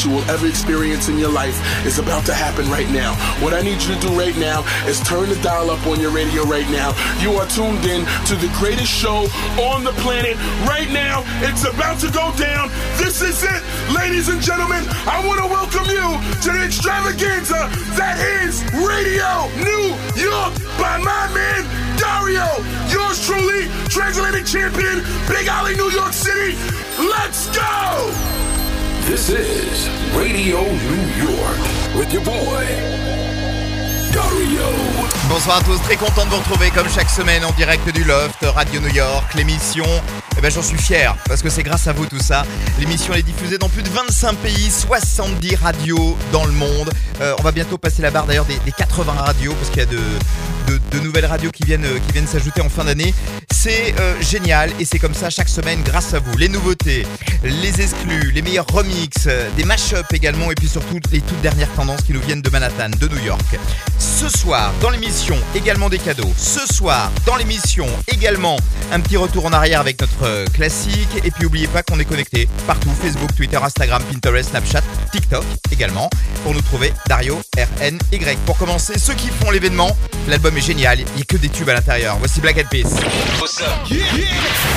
experience you will ever experience in your life is about to happen right now. What I need you to do right now is turn the dial up on your radio right now. You are tuned in to the greatest show on the planet right now. It's about to go down. This is it, ladies and gentlemen. I want to welcome you to the extravaganza that is Radio New York by my man Dario. Yours truly, translated champion, Big Alley, New York City. Let's go! This is Radio New York with your boy, Dario. Bonsoir à tous, très content de vous retrouver comme chaque semaine en direct du Loft, Radio New York, l'émission. Eh ben j'en suis fier parce que c'est grâce à vous tout ça. L'émission est diffusée dans plus de 25 pays, 70 radios dans le monde. Euh, on va bientôt passer la barre d'ailleurs des, des 80 radios parce qu'il y a de, nouvelles radios qui viennent, qui viennent s'ajouter en fin d'année. C'est euh, génial et c'est comme ça chaque semaine grâce à vous. Les nouveautés, les exclus, les meilleurs remixes, euh, des mash-ups également et puis surtout les toutes dernières tendances qui nous viennent de Manhattan, de New York. Ce soir dans l'émission également des cadeaux. Ce soir dans l'émission également un petit retour en arrière avec notre euh, classique et puis n'oubliez pas qu'on est connecté partout Facebook, Twitter, Instagram, Pinterest, Snapchat, TikTok également pour nous trouver Dario RNY. Pour commencer, ceux qui font l'événement, l'album est génial, il n'y a que des tubes à l'intérieur. Voici Black Eyed Peas.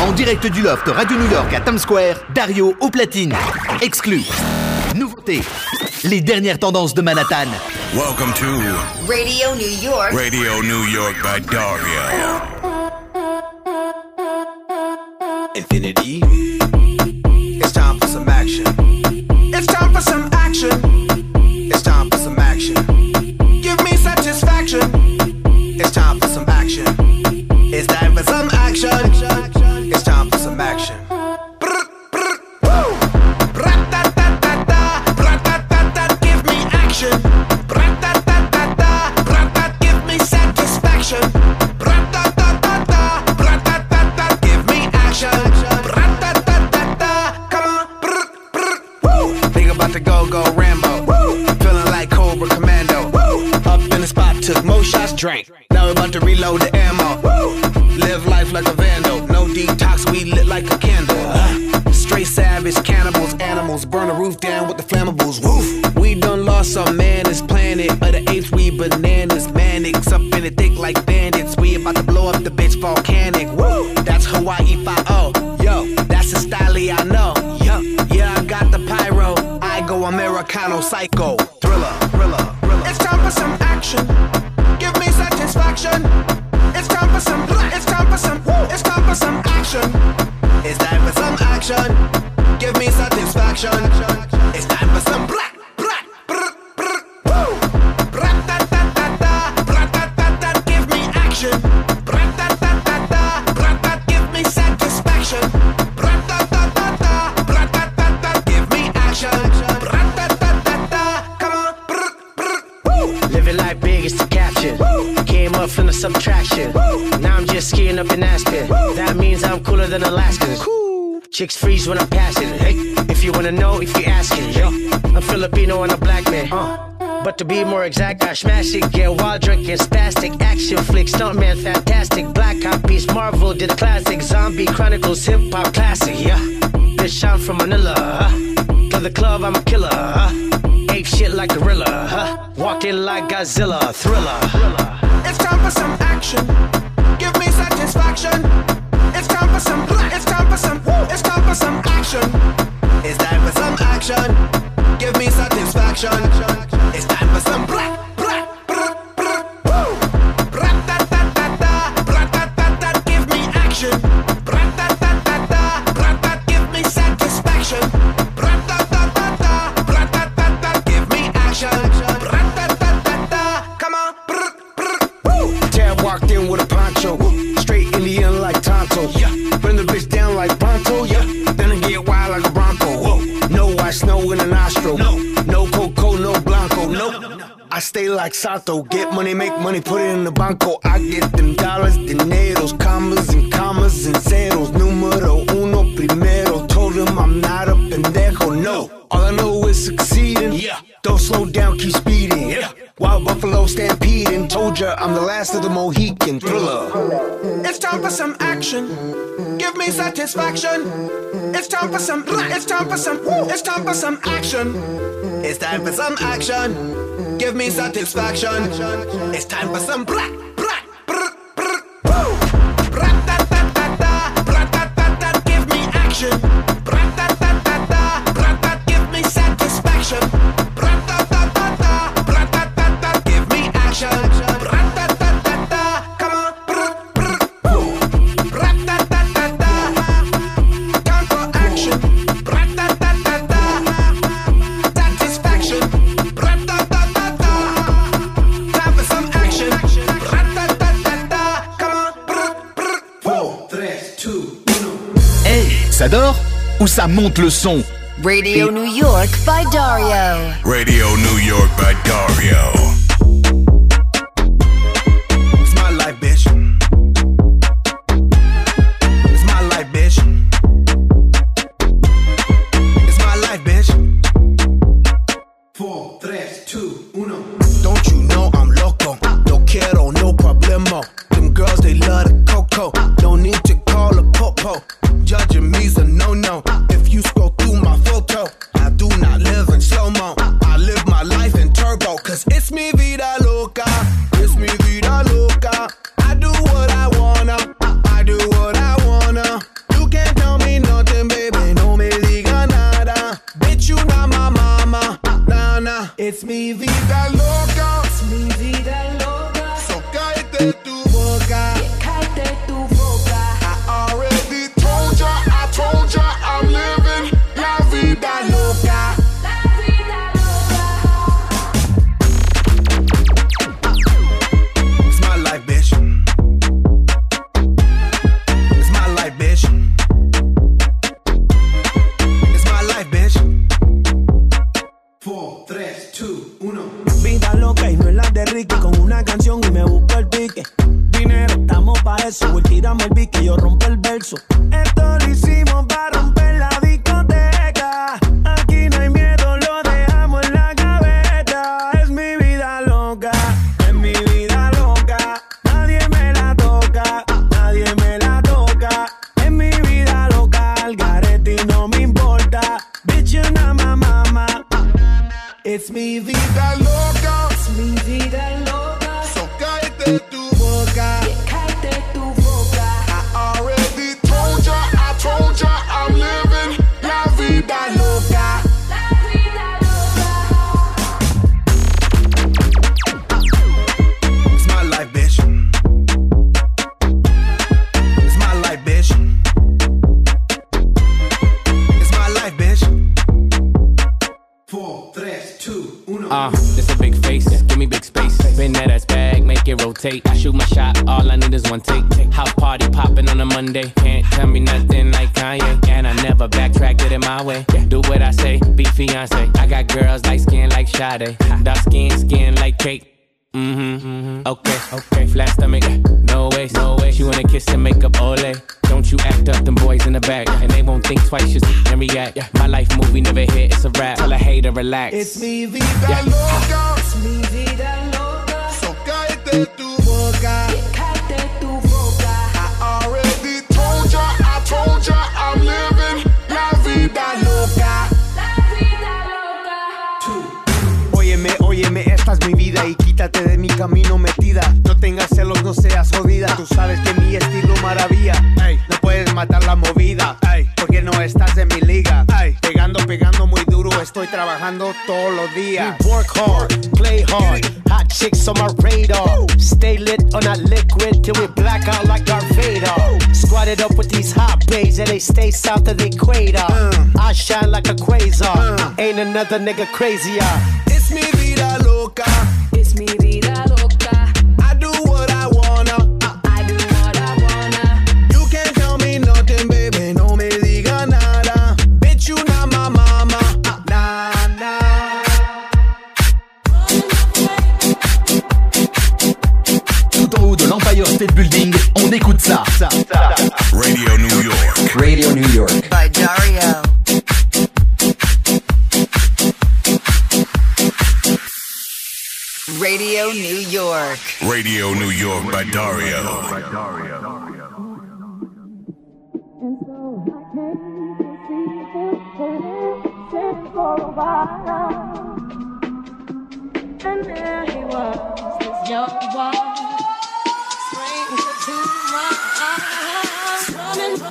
En direct du loft Radio New York à Times Square, Dario au platine. Exclu. Nouveauté. Les dernières tendances de Manhattan. Welcome to Radio New York. Radio New York by Dario. Infinity. It's time for some action. It's time for some action. It's time for some action. Give me satisfaction. It's time for some action. It's time for some action. Reload the ammo. Woo! Live life like a vandal. No detox, we lit like a candle. Straight savage cannibals, animals. Burn the roof down with the flammables. Woof! We done lost our man, this planet. Of the apes, we bananas, manics. Up in it thick like bandits. We about to blow up the bitch volcanic. Woo! That's Hawaii 5 Yo, that's the style I know. Yo, yeah, I got the pyro. I go Americano psycho. Action. Give me satisfaction. It's time for some black, black, brr, brr, woo. Give me action. Give me satisfaction. Give me action. Come on, brr, brr, woo. Living life big is to capture. Came up from the subtraction. Now I'm just skiing up in Aspen. That means I'm cooler than Alaskans. Chicks freeze when I'm passing. Hey, if you wanna know, if you asking, yo, I'm Filipino and a black man. Uh. But to be more exact, I smash it, get wild, drinking, spastic, action flick, stuntman, fantastic, black copies, Marvel did a classic, zombie chronicles, hip hop classic, yeah. Bitch, I'm from Manila, huh? To the club, I'm a killer, huh? Ape shit like gorilla, huh? Walking like Godzilla, thriller. It's time for some action. Give me satisfaction. It's time for some. It's time for some. For some action. It's time for some action. Give me satisfaction. like Sato. Get money, make money, put it in the banco. I get them dollars, dineros, commas and commas and zeros. Número uno, primero. Told him I'm not a pendejo, no. All I know is succeeding. Yeah. Don't slow down, keep speeding. Yeah. Wild buffalo stampeding. Told ya I'm the last of the Mohican thriller. It's time for some action. Give me satisfaction. It's time for some. It's time for some. It's time for some action. It's time for some action. Give me satisfaction. It's time for some black. monte le son. Radio New York by Dario. Radio New York by Dario. Quítate de mi camino metida. No tengas celos, no seas jodida. Tú sabes que mi estilo maravilla. Ey, no puedes matar la movida. Ey, porque no estás en mi liga. Ey, pegando, pegando muy duro. Estoy trabajando todos los días. We work hard, play hard. Hot chicks on my radar. Stay lit on that liquid till we black out like Darth Vader. Squatted up with these hot bays and they stay south of the equator. Uh. I shine like a quasar. Uh. Ain't another nigga crazier. It's mi vida loca. Radio New York. Radio New York. By Dario. Radio New York. Radio New York by Dario. And there he was, this young boy,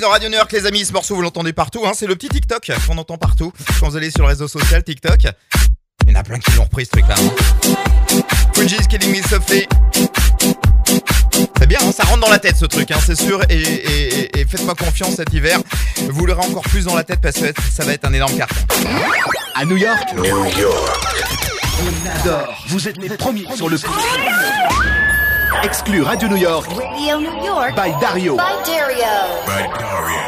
dans Radio New York les amis, ce morceau vous l'entendez partout, hein, c'est le petit TikTok qu'on entend partout quand vous allez sur le réseau social TikTok. Il y en a plein qui l'ont repris ce truc là. Fuji's Killing Me Softly. C'est bien, hein, ça rentre dans la tête ce truc, hein, c'est sûr, et, et- et- et faites-moi confiance cet hiver, vous l'aurez encore plus dans la tête parce que ça va être un énorme carton. À New York, New York. on adore. Vous êtes les premiers sur le coup. Exclu Radio New York Radio New York. by Dario. By Dario. By Dario.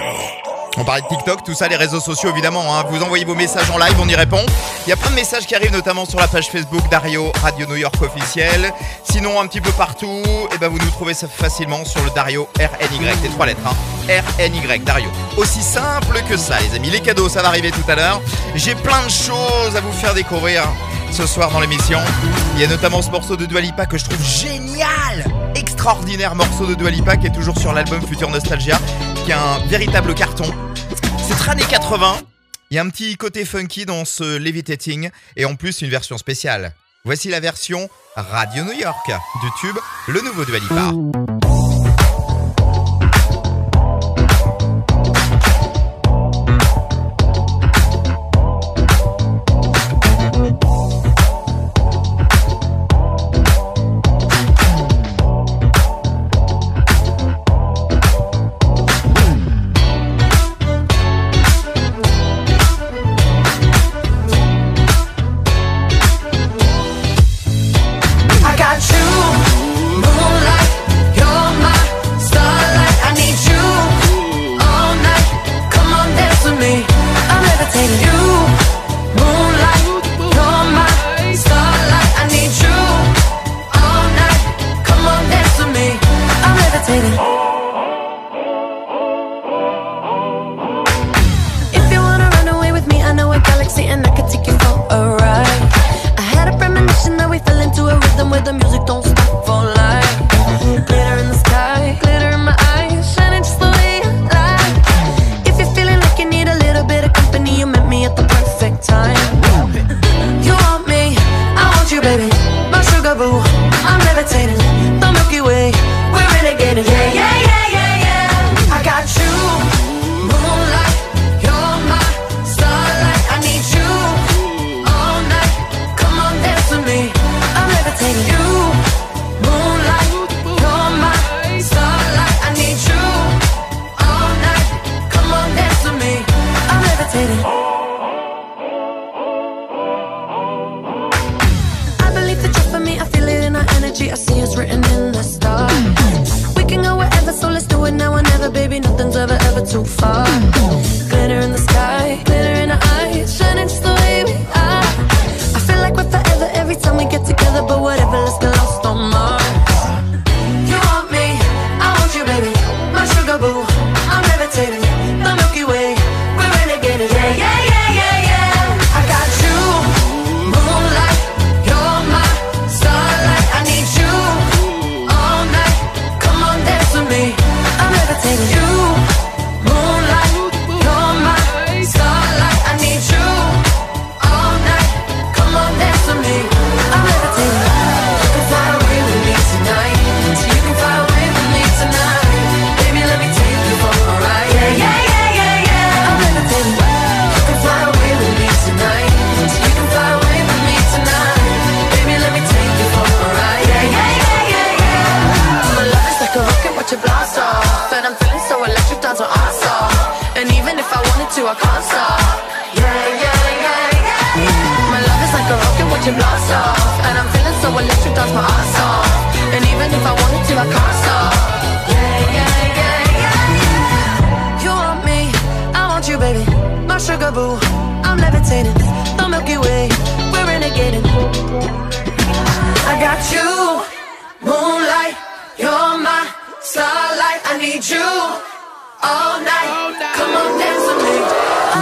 On parlait de TikTok, tout ça, les réseaux sociaux évidemment. hein. Vous envoyez vos messages en live, on y répond. Il y a plein de messages qui arrivent, notamment sur la page Facebook Dario Radio New York officiel. Sinon, un petit peu partout, et ben vous nous trouvez ça facilement sur le Dario RNY, les trois lettres. Hein. RNY, Dario. Aussi simple que ça, les amis. Les cadeaux, ça va arriver tout à l'heure. J'ai plein de choses à vous faire découvrir ce soir dans l'émission. Il y a notamment ce morceau de Dua Lipa que je trouve génial Extraordinaire morceau de Dua Lipa qui est toujours sur l'album Future Nostalgia, qui est un véritable carton. C'est années 80. Il y a un petit côté funky dans ce Levitating et en plus une version spéciale. Voici la version Radio New York du tube Le Nouveau Dua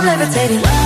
I'm levitating.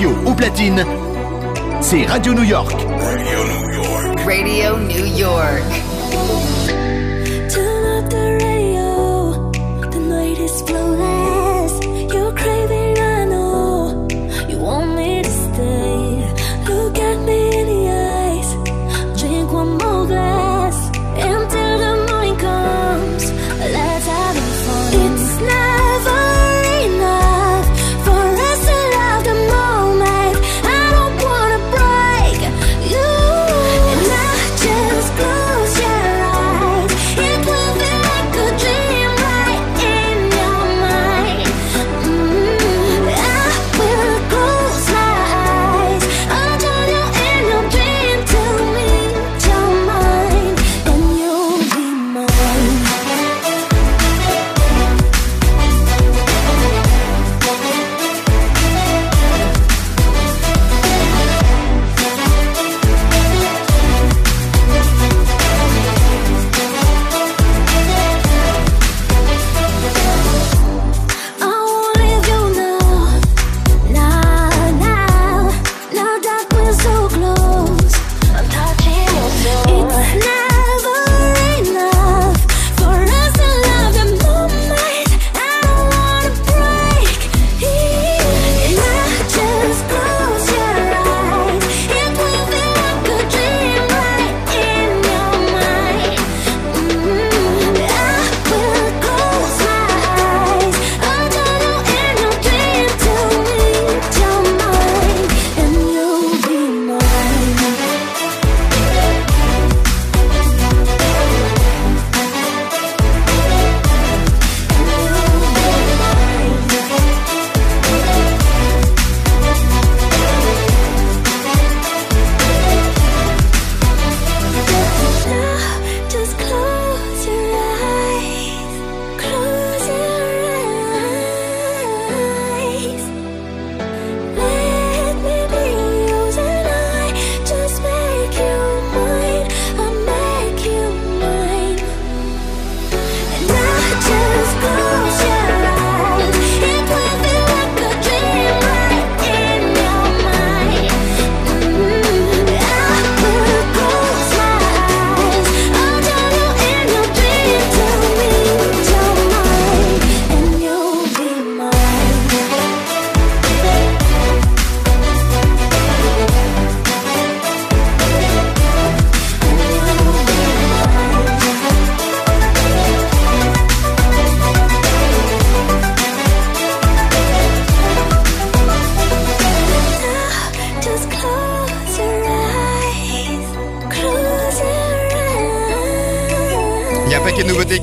radio au platine, c'est Radio New York. Radio New York. Radio New York.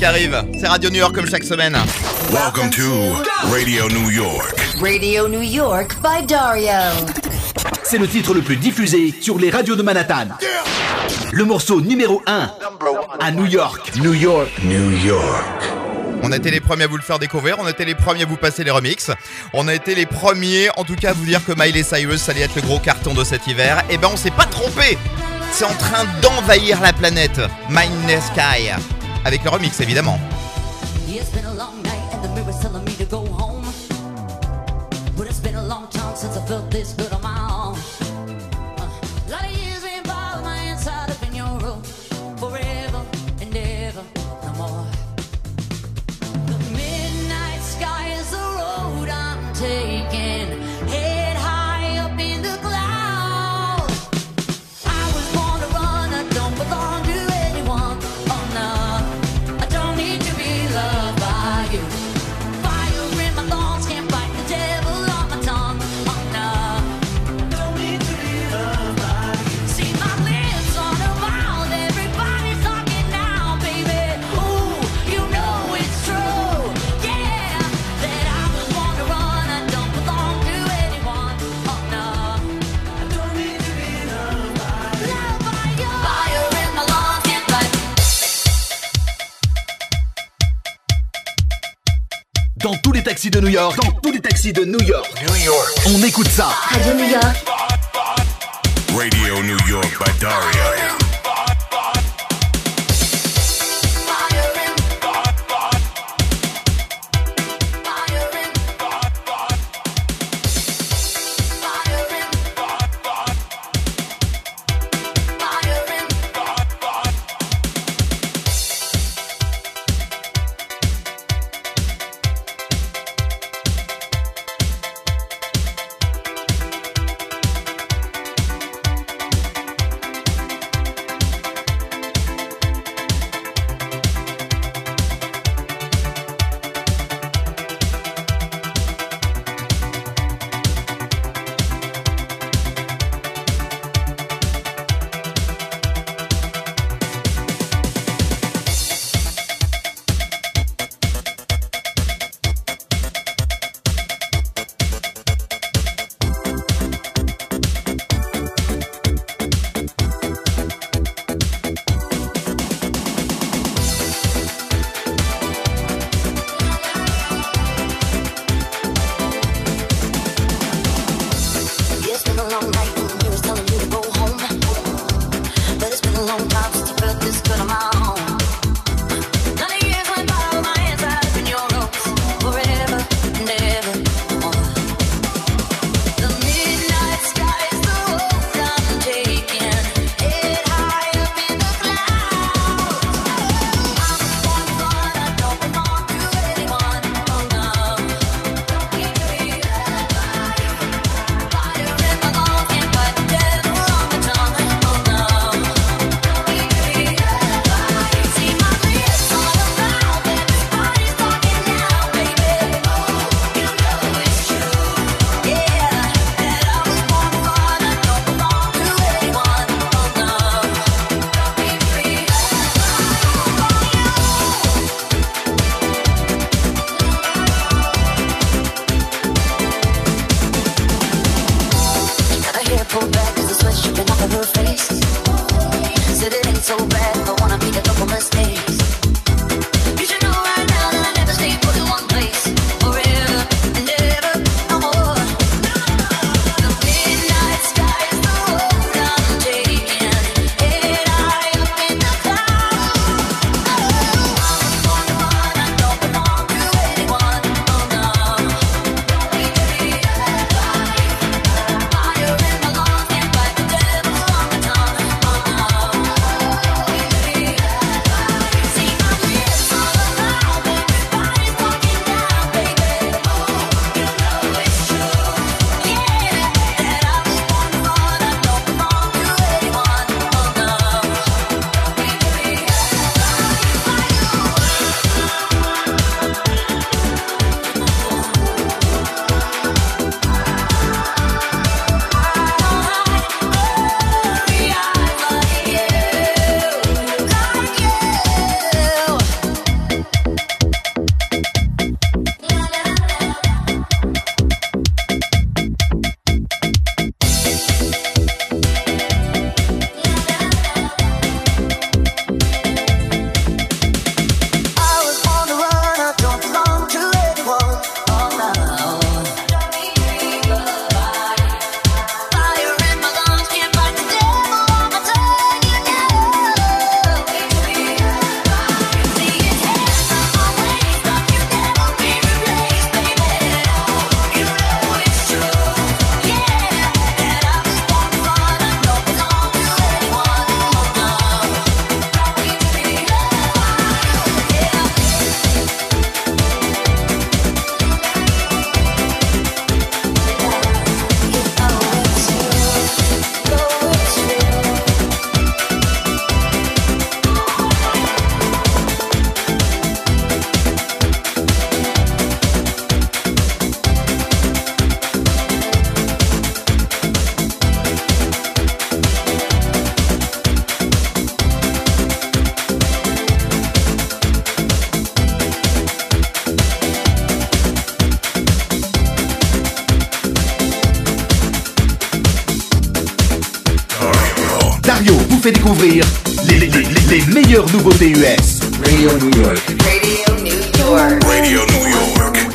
arrive. C'est Radio New York comme chaque semaine. Welcome to Radio New York. Radio New York by Dario. C'est le titre le plus diffusé sur les radios de Manhattan. Le morceau numéro 1 à New York. New York. New York. On a été les premiers à vous le faire découvrir, on a été les premiers à vous passer les remixes, on a été les premiers en tout cas à vous dire que Miley Cyrus allait être le gros carton de cet hiver. Et ben on s'est pas trompé C'est en train d'envahir la planète, Mindless Sky. Avec le remix évidemment. de New York, dans tous les taxis de New York. New York. On écoute ça. Radio New York. Radio New York by Dario. découvrir les, les, meilleures nouveautés US. Radio New York. Radio New York. Radio New York.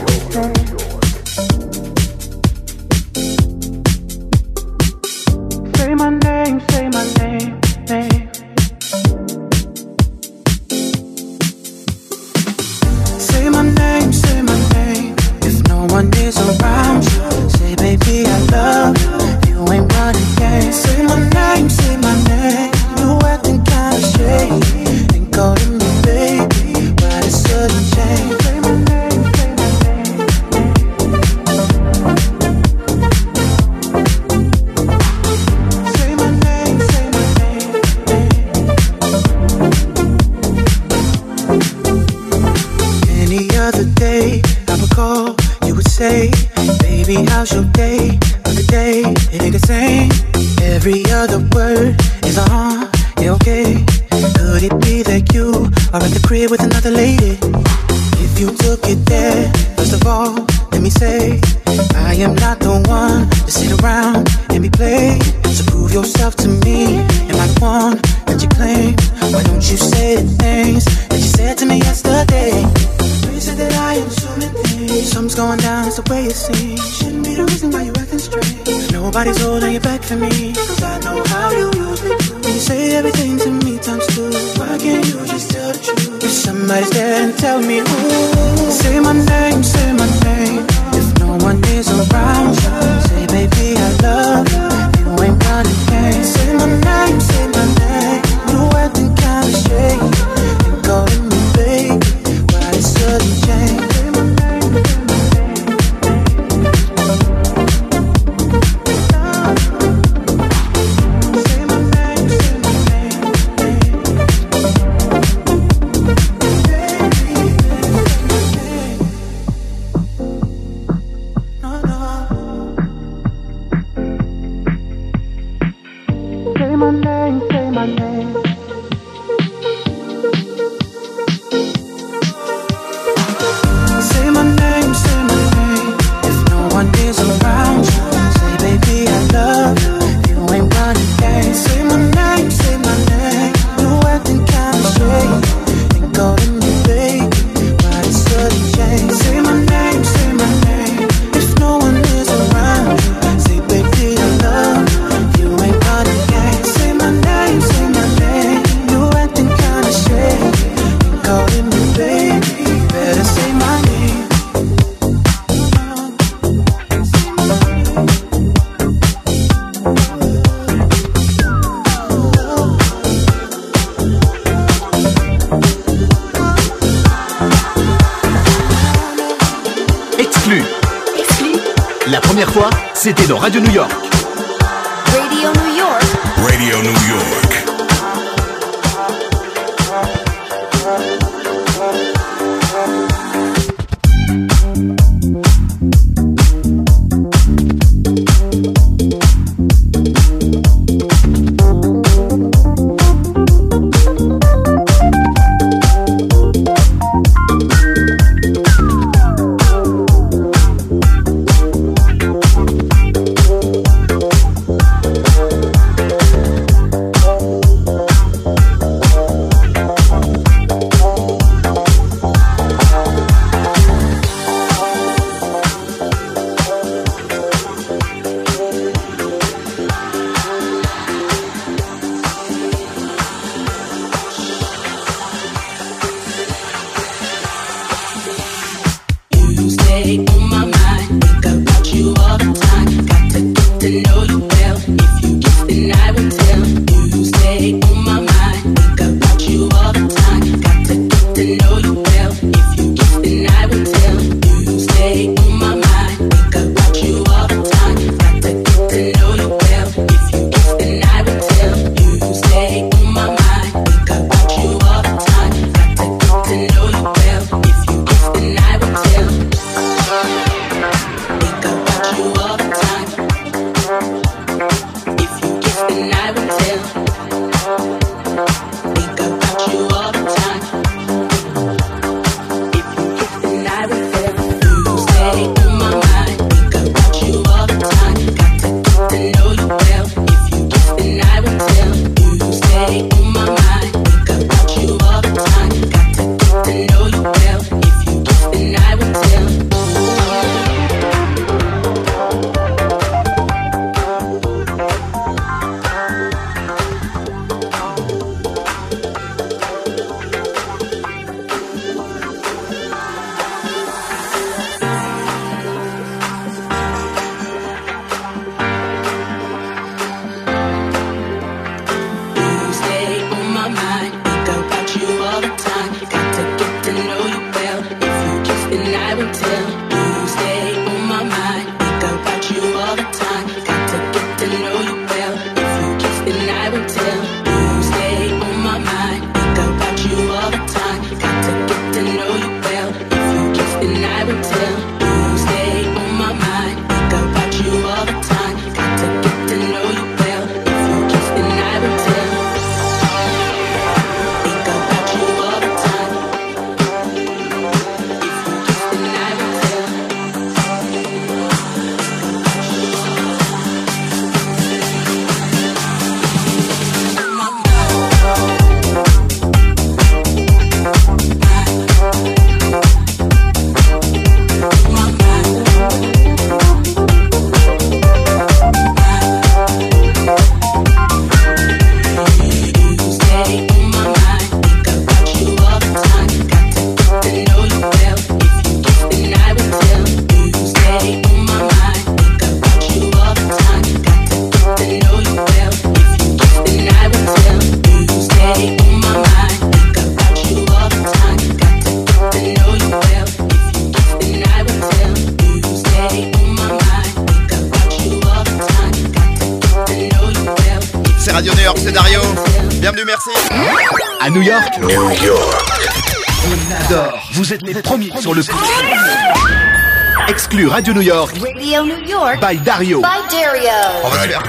New York. Radio New York. By Dario. By Dario. On va, se faire,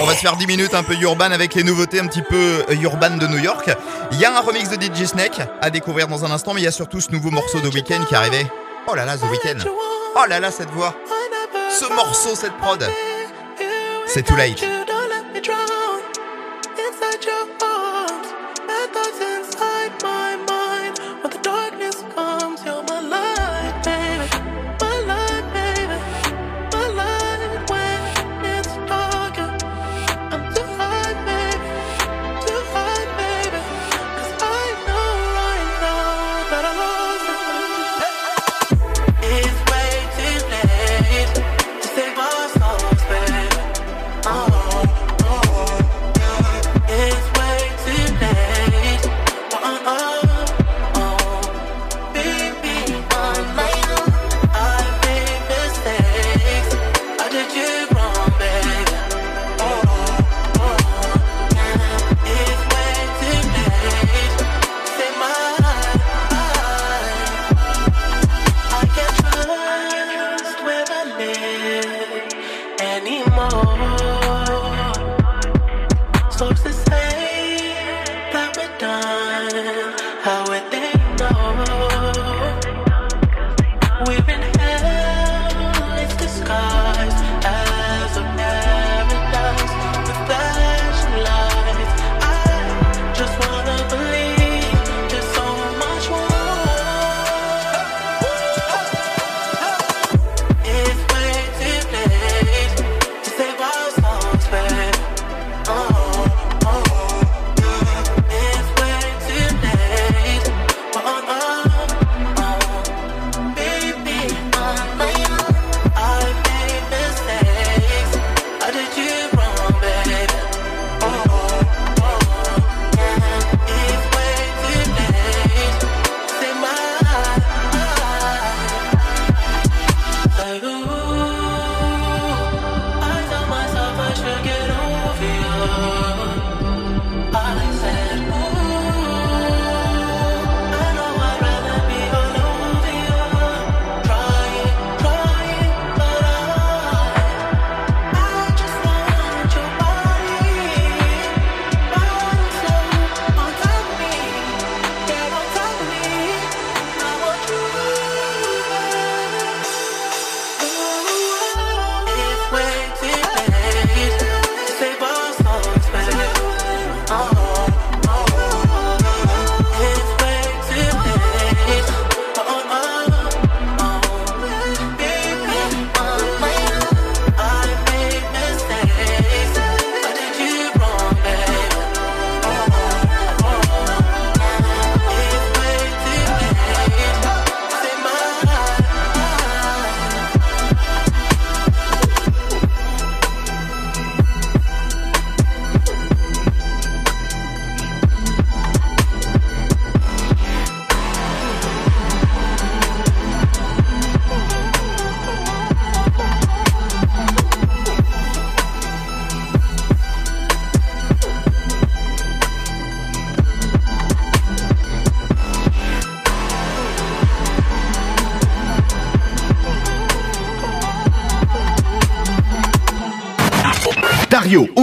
on va se faire 10 minutes un peu urban avec les nouveautés un petit peu euh, urban de New York. Il y a un remix de DJ Snake à découvrir dans un instant, mais il y a surtout ce nouveau morceau de Weekend qui est arrivé. Oh là là, The Weeknd. Oh là là, cette voix. Ce morceau, cette prod. C'est Too Late.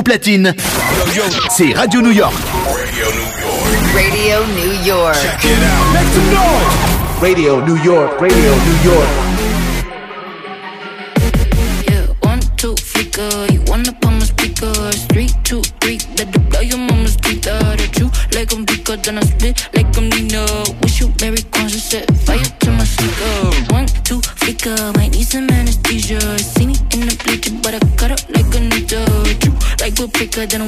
platine. C'est Radio New York. Radio New York. Radio New York. Radio New York. Radio New York. Yeah, one, two, freaker. You wanna pump my speaker? Three, two, three. Better blow your mama's teeth out That you like I'm bigger than I spit. good, then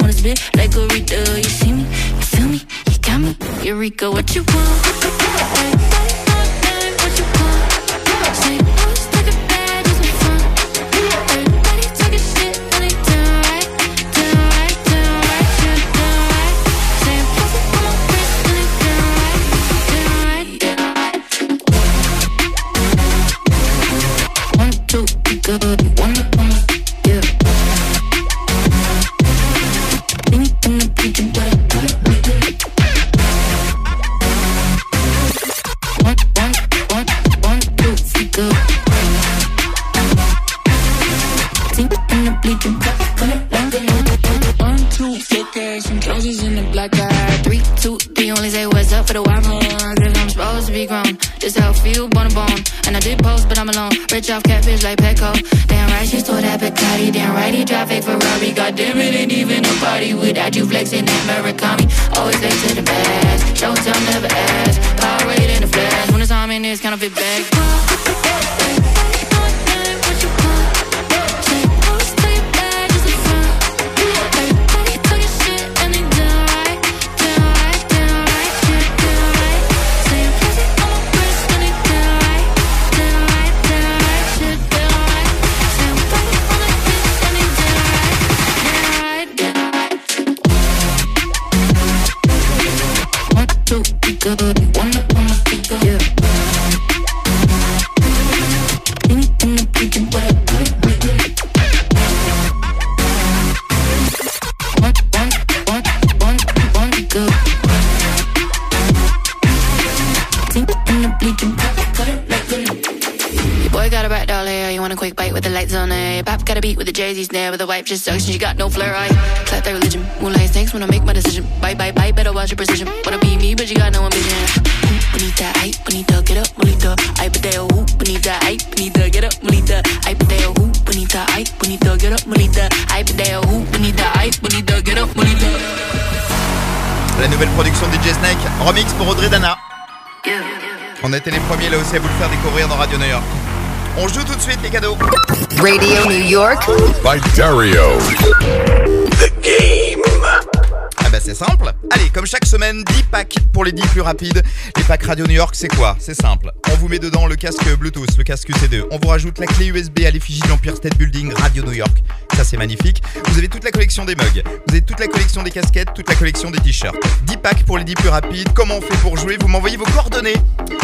wanna, beat with the Jay-Z snare, with the wife just sucks and she got no flair. I clap that religion, moonlight snakes when I make my decision. Bye, bye, bye, better watch your precision. Wanna be me, but you got no ambition. Ooh, bonita, ay, bonita, get up, bonita. Ay, pateo, ooh, bonita, ay, bonita, get up, bonita. Ay, pateo, ooh, bonita, ay, bonita, get up, bonita. Ay, pateo, ooh, bonita, ay, bonita, get up, bonita. La nouvelle production de DJ Snake, remix pour Audrey Dana. On était les premiers là aussi à vous le faire découvrir dans Radio New York. On joue tout de suite les cadeaux. Radio New York. By Dario. The game. Bah c'est simple. Allez, comme chaque semaine, 10 packs pour les 10 plus rapides. Les packs Radio New York, c'est quoi? C'est simple. On vous met dedans le casque Bluetooth, le casque QC2. On vous rajoute la clé USB à l'effigie de l'Empire State Building Radio New York. Ça c'est magnifique. Vous avez toute la collection des mugs. Vous avez toute la collection des casquettes, toute la collection des t-shirts. 10 packs pour les 10 plus rapides. Comment on fait pour jouer? Vous m'envoyez vos coordonnées.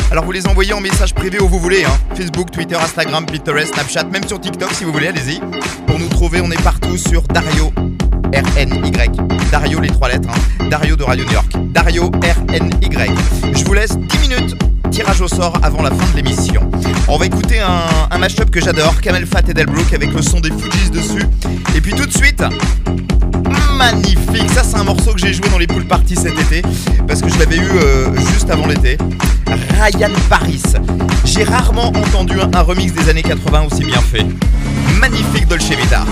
Alors vous les envoyez en message privé où vous voulez. Hein. Facebook, Twitter, Instagram, Pinterest, Snapchat, même sur TikTok si vous voulez, allez-y. Pour nous trouver, on est partout sur Dario R-N-Y. Dario, les trois lettres. hein. Dario de Radio New York. Dario R-N-Y. Je vous laisse 10 minutes. Tirage au sort avant la fin de l'émission. On va écouter un, un mashup que j'adore, Camel Fat et Delbrook avec le son des Fujis dessus. Et puis tout de suite, magnifique. Ça, c'est un morceau que j'ai joué dans les pool parties cet été parce que je l'avais eu euh, juste avant l'été. Ryan Paris. J'ai rarement entendu un, un remix des années 80 aussi bien fait. Magnifique Dolce Vita.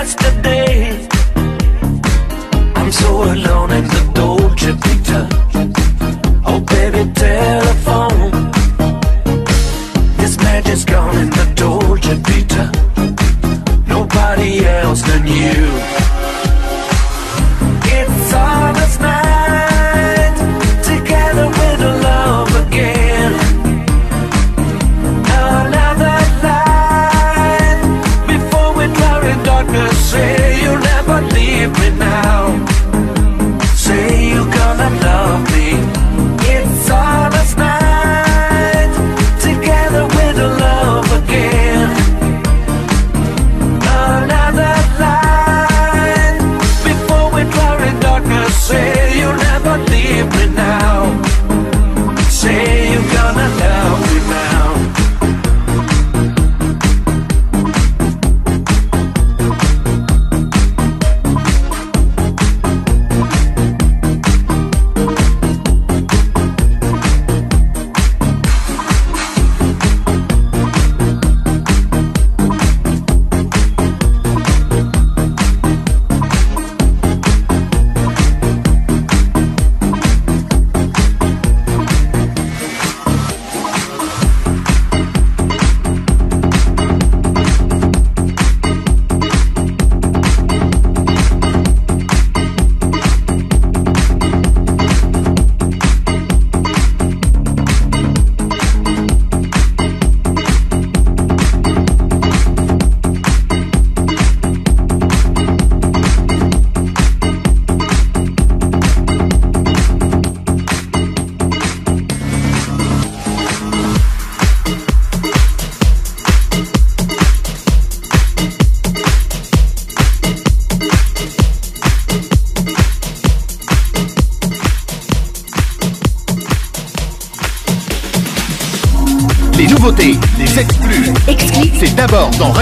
Yesterday.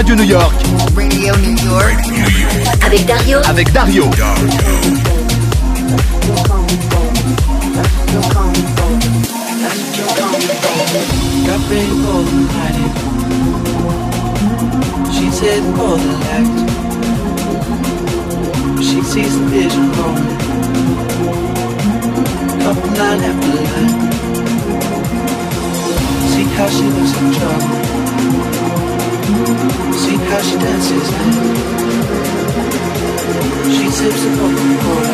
Radio New York Radio New York. Avec Dario. avec Dario. Got ready for the night. She's heading for the light. She sees the vision growing. Couple line after line. See how she looks in trouble. See how she dances. She sips the Coca-Cola.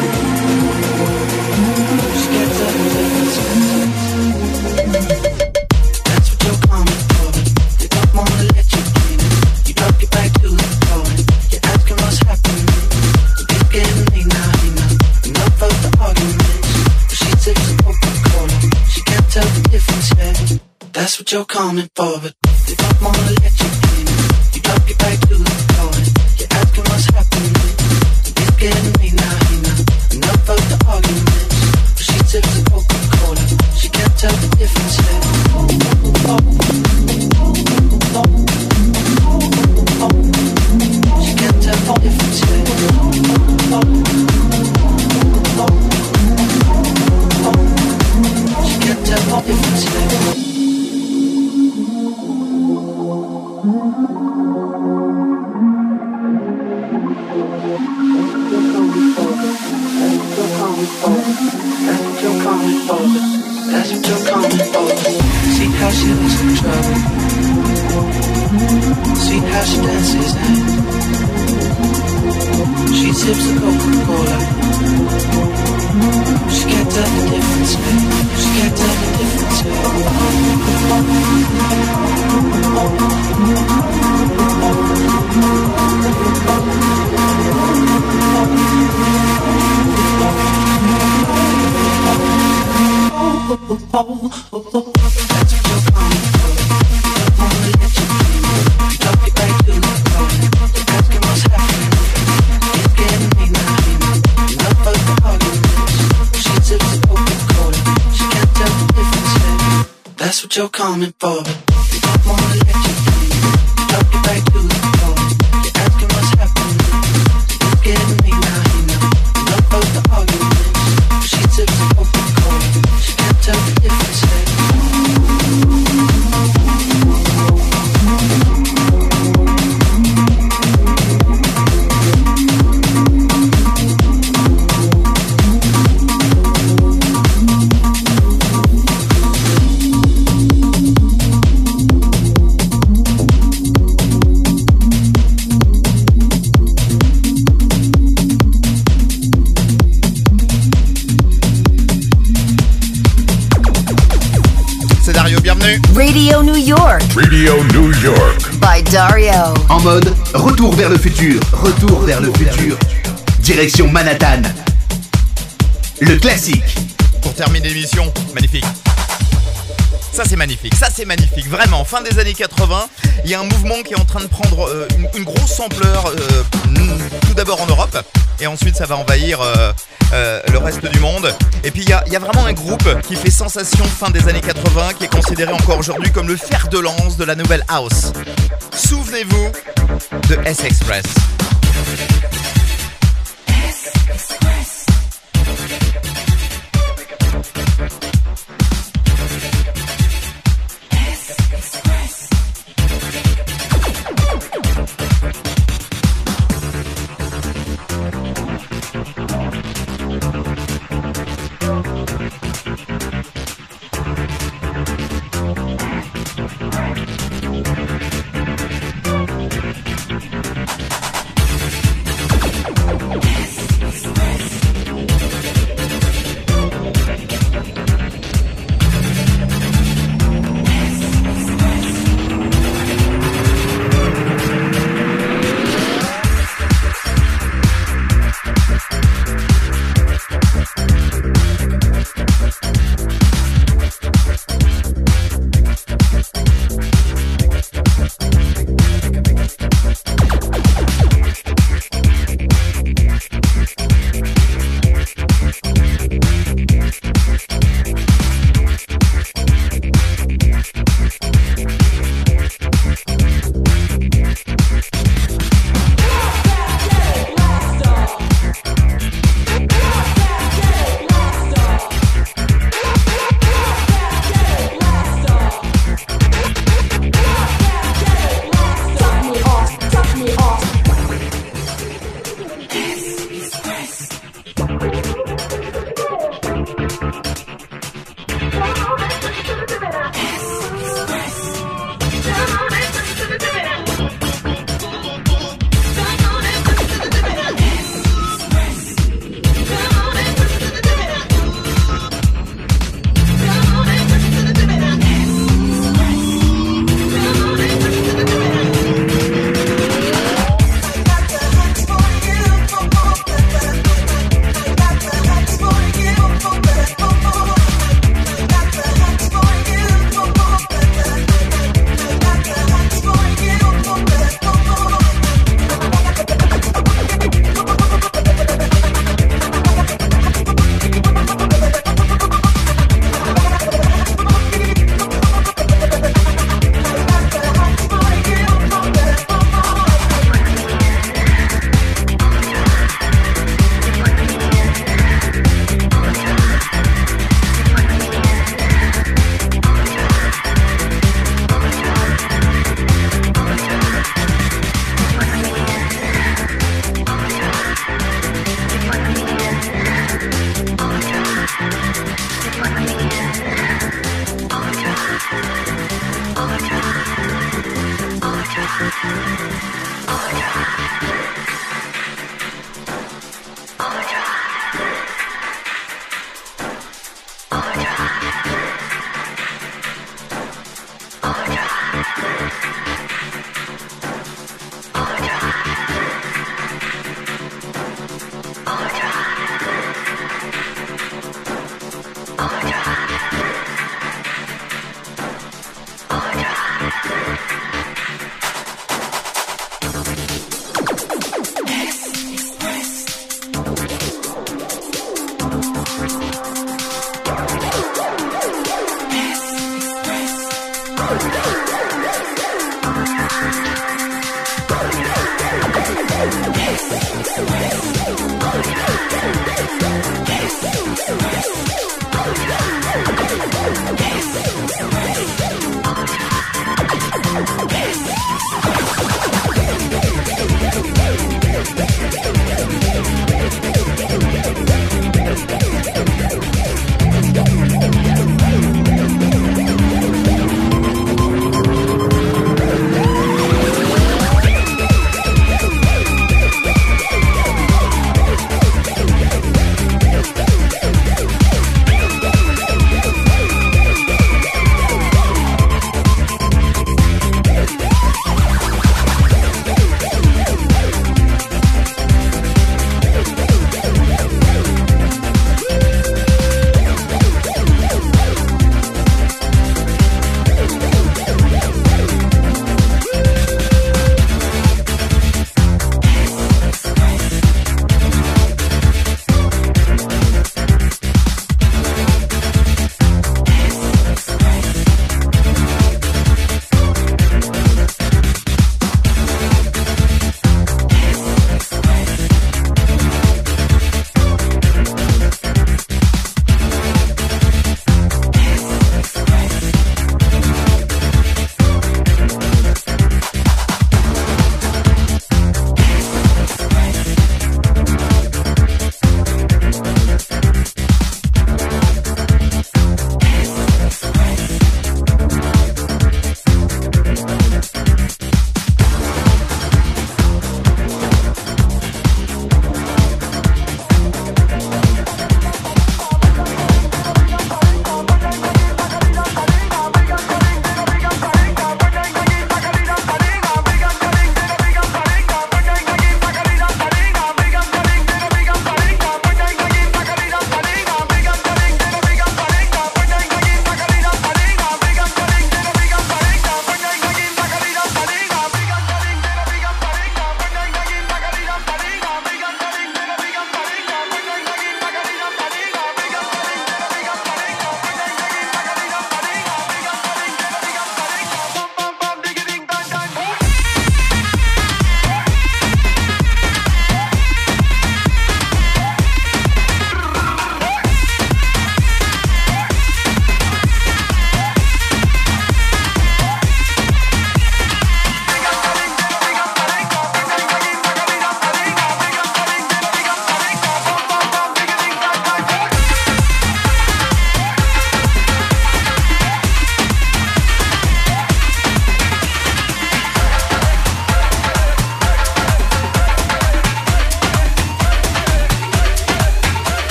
She That's what you're coming for. They don't wanna let you in. You drop your back to the floor. You're asking what's happening. Now. Enough of the arguments. She Coca-Cola. She can't tell the difference. That's what you're coming for, but That's what you're calling for that's what you're calling for she calls she looks so charming she calls she dances in she dips a coca-cola. She can't tell the difference. She can't tell the difference. That's what you're coming for. Radio New York. by Dario. En mode retour vers le futur, retour vers le futur. Direction Manhattan. Le classique. Pour terminer l'émission, magnifique. Ça c'est magnifique, ça c'est magnifique, vraiment. Fin des années 80, il y a un mouvement qui est en train de prendre euh, une, grosse ampleur, euh, tout d'abord en Europe, et ensuite ça va envahir euh, le reste du monde. Et puis il y a, y a vraiment un groupe qui fait sensation fin des années 80, qui est considéré encore aujourd'hui comme le fer de lance de la nouvelle house. Souvenez-vous de S-Express. Thank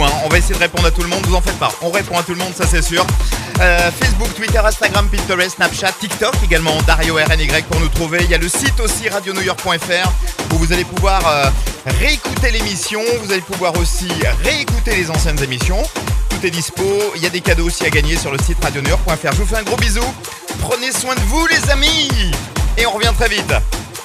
hein. on va essayer de répondre à tout le monde. Vous en faites pas, on répond à tout le monde, ça c'est sûr. Euh, Facebook, Twitter, Instagram, Pinterest, Snapchat, TikTok également, Dario RNY pour nous trouver. Il y a le site aussi radionewyork.fr où vous allez pouvoir euh, réécouter l'émission. Vous allez pouvoir aussi réécouter les anciennes émissions. Tout est dispo. Il y a des cadeaux aussi à gagner sur le site radionewyork.fr. Je vous fais un gros bisou. Prenez soin de vous, les amis. Et on revient très vite.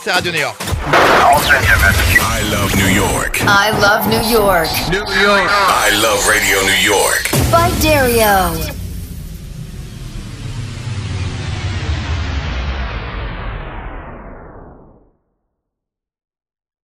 C'est Radio New York. I love New York. I love New York. New York. I love Radio New York. By Dario.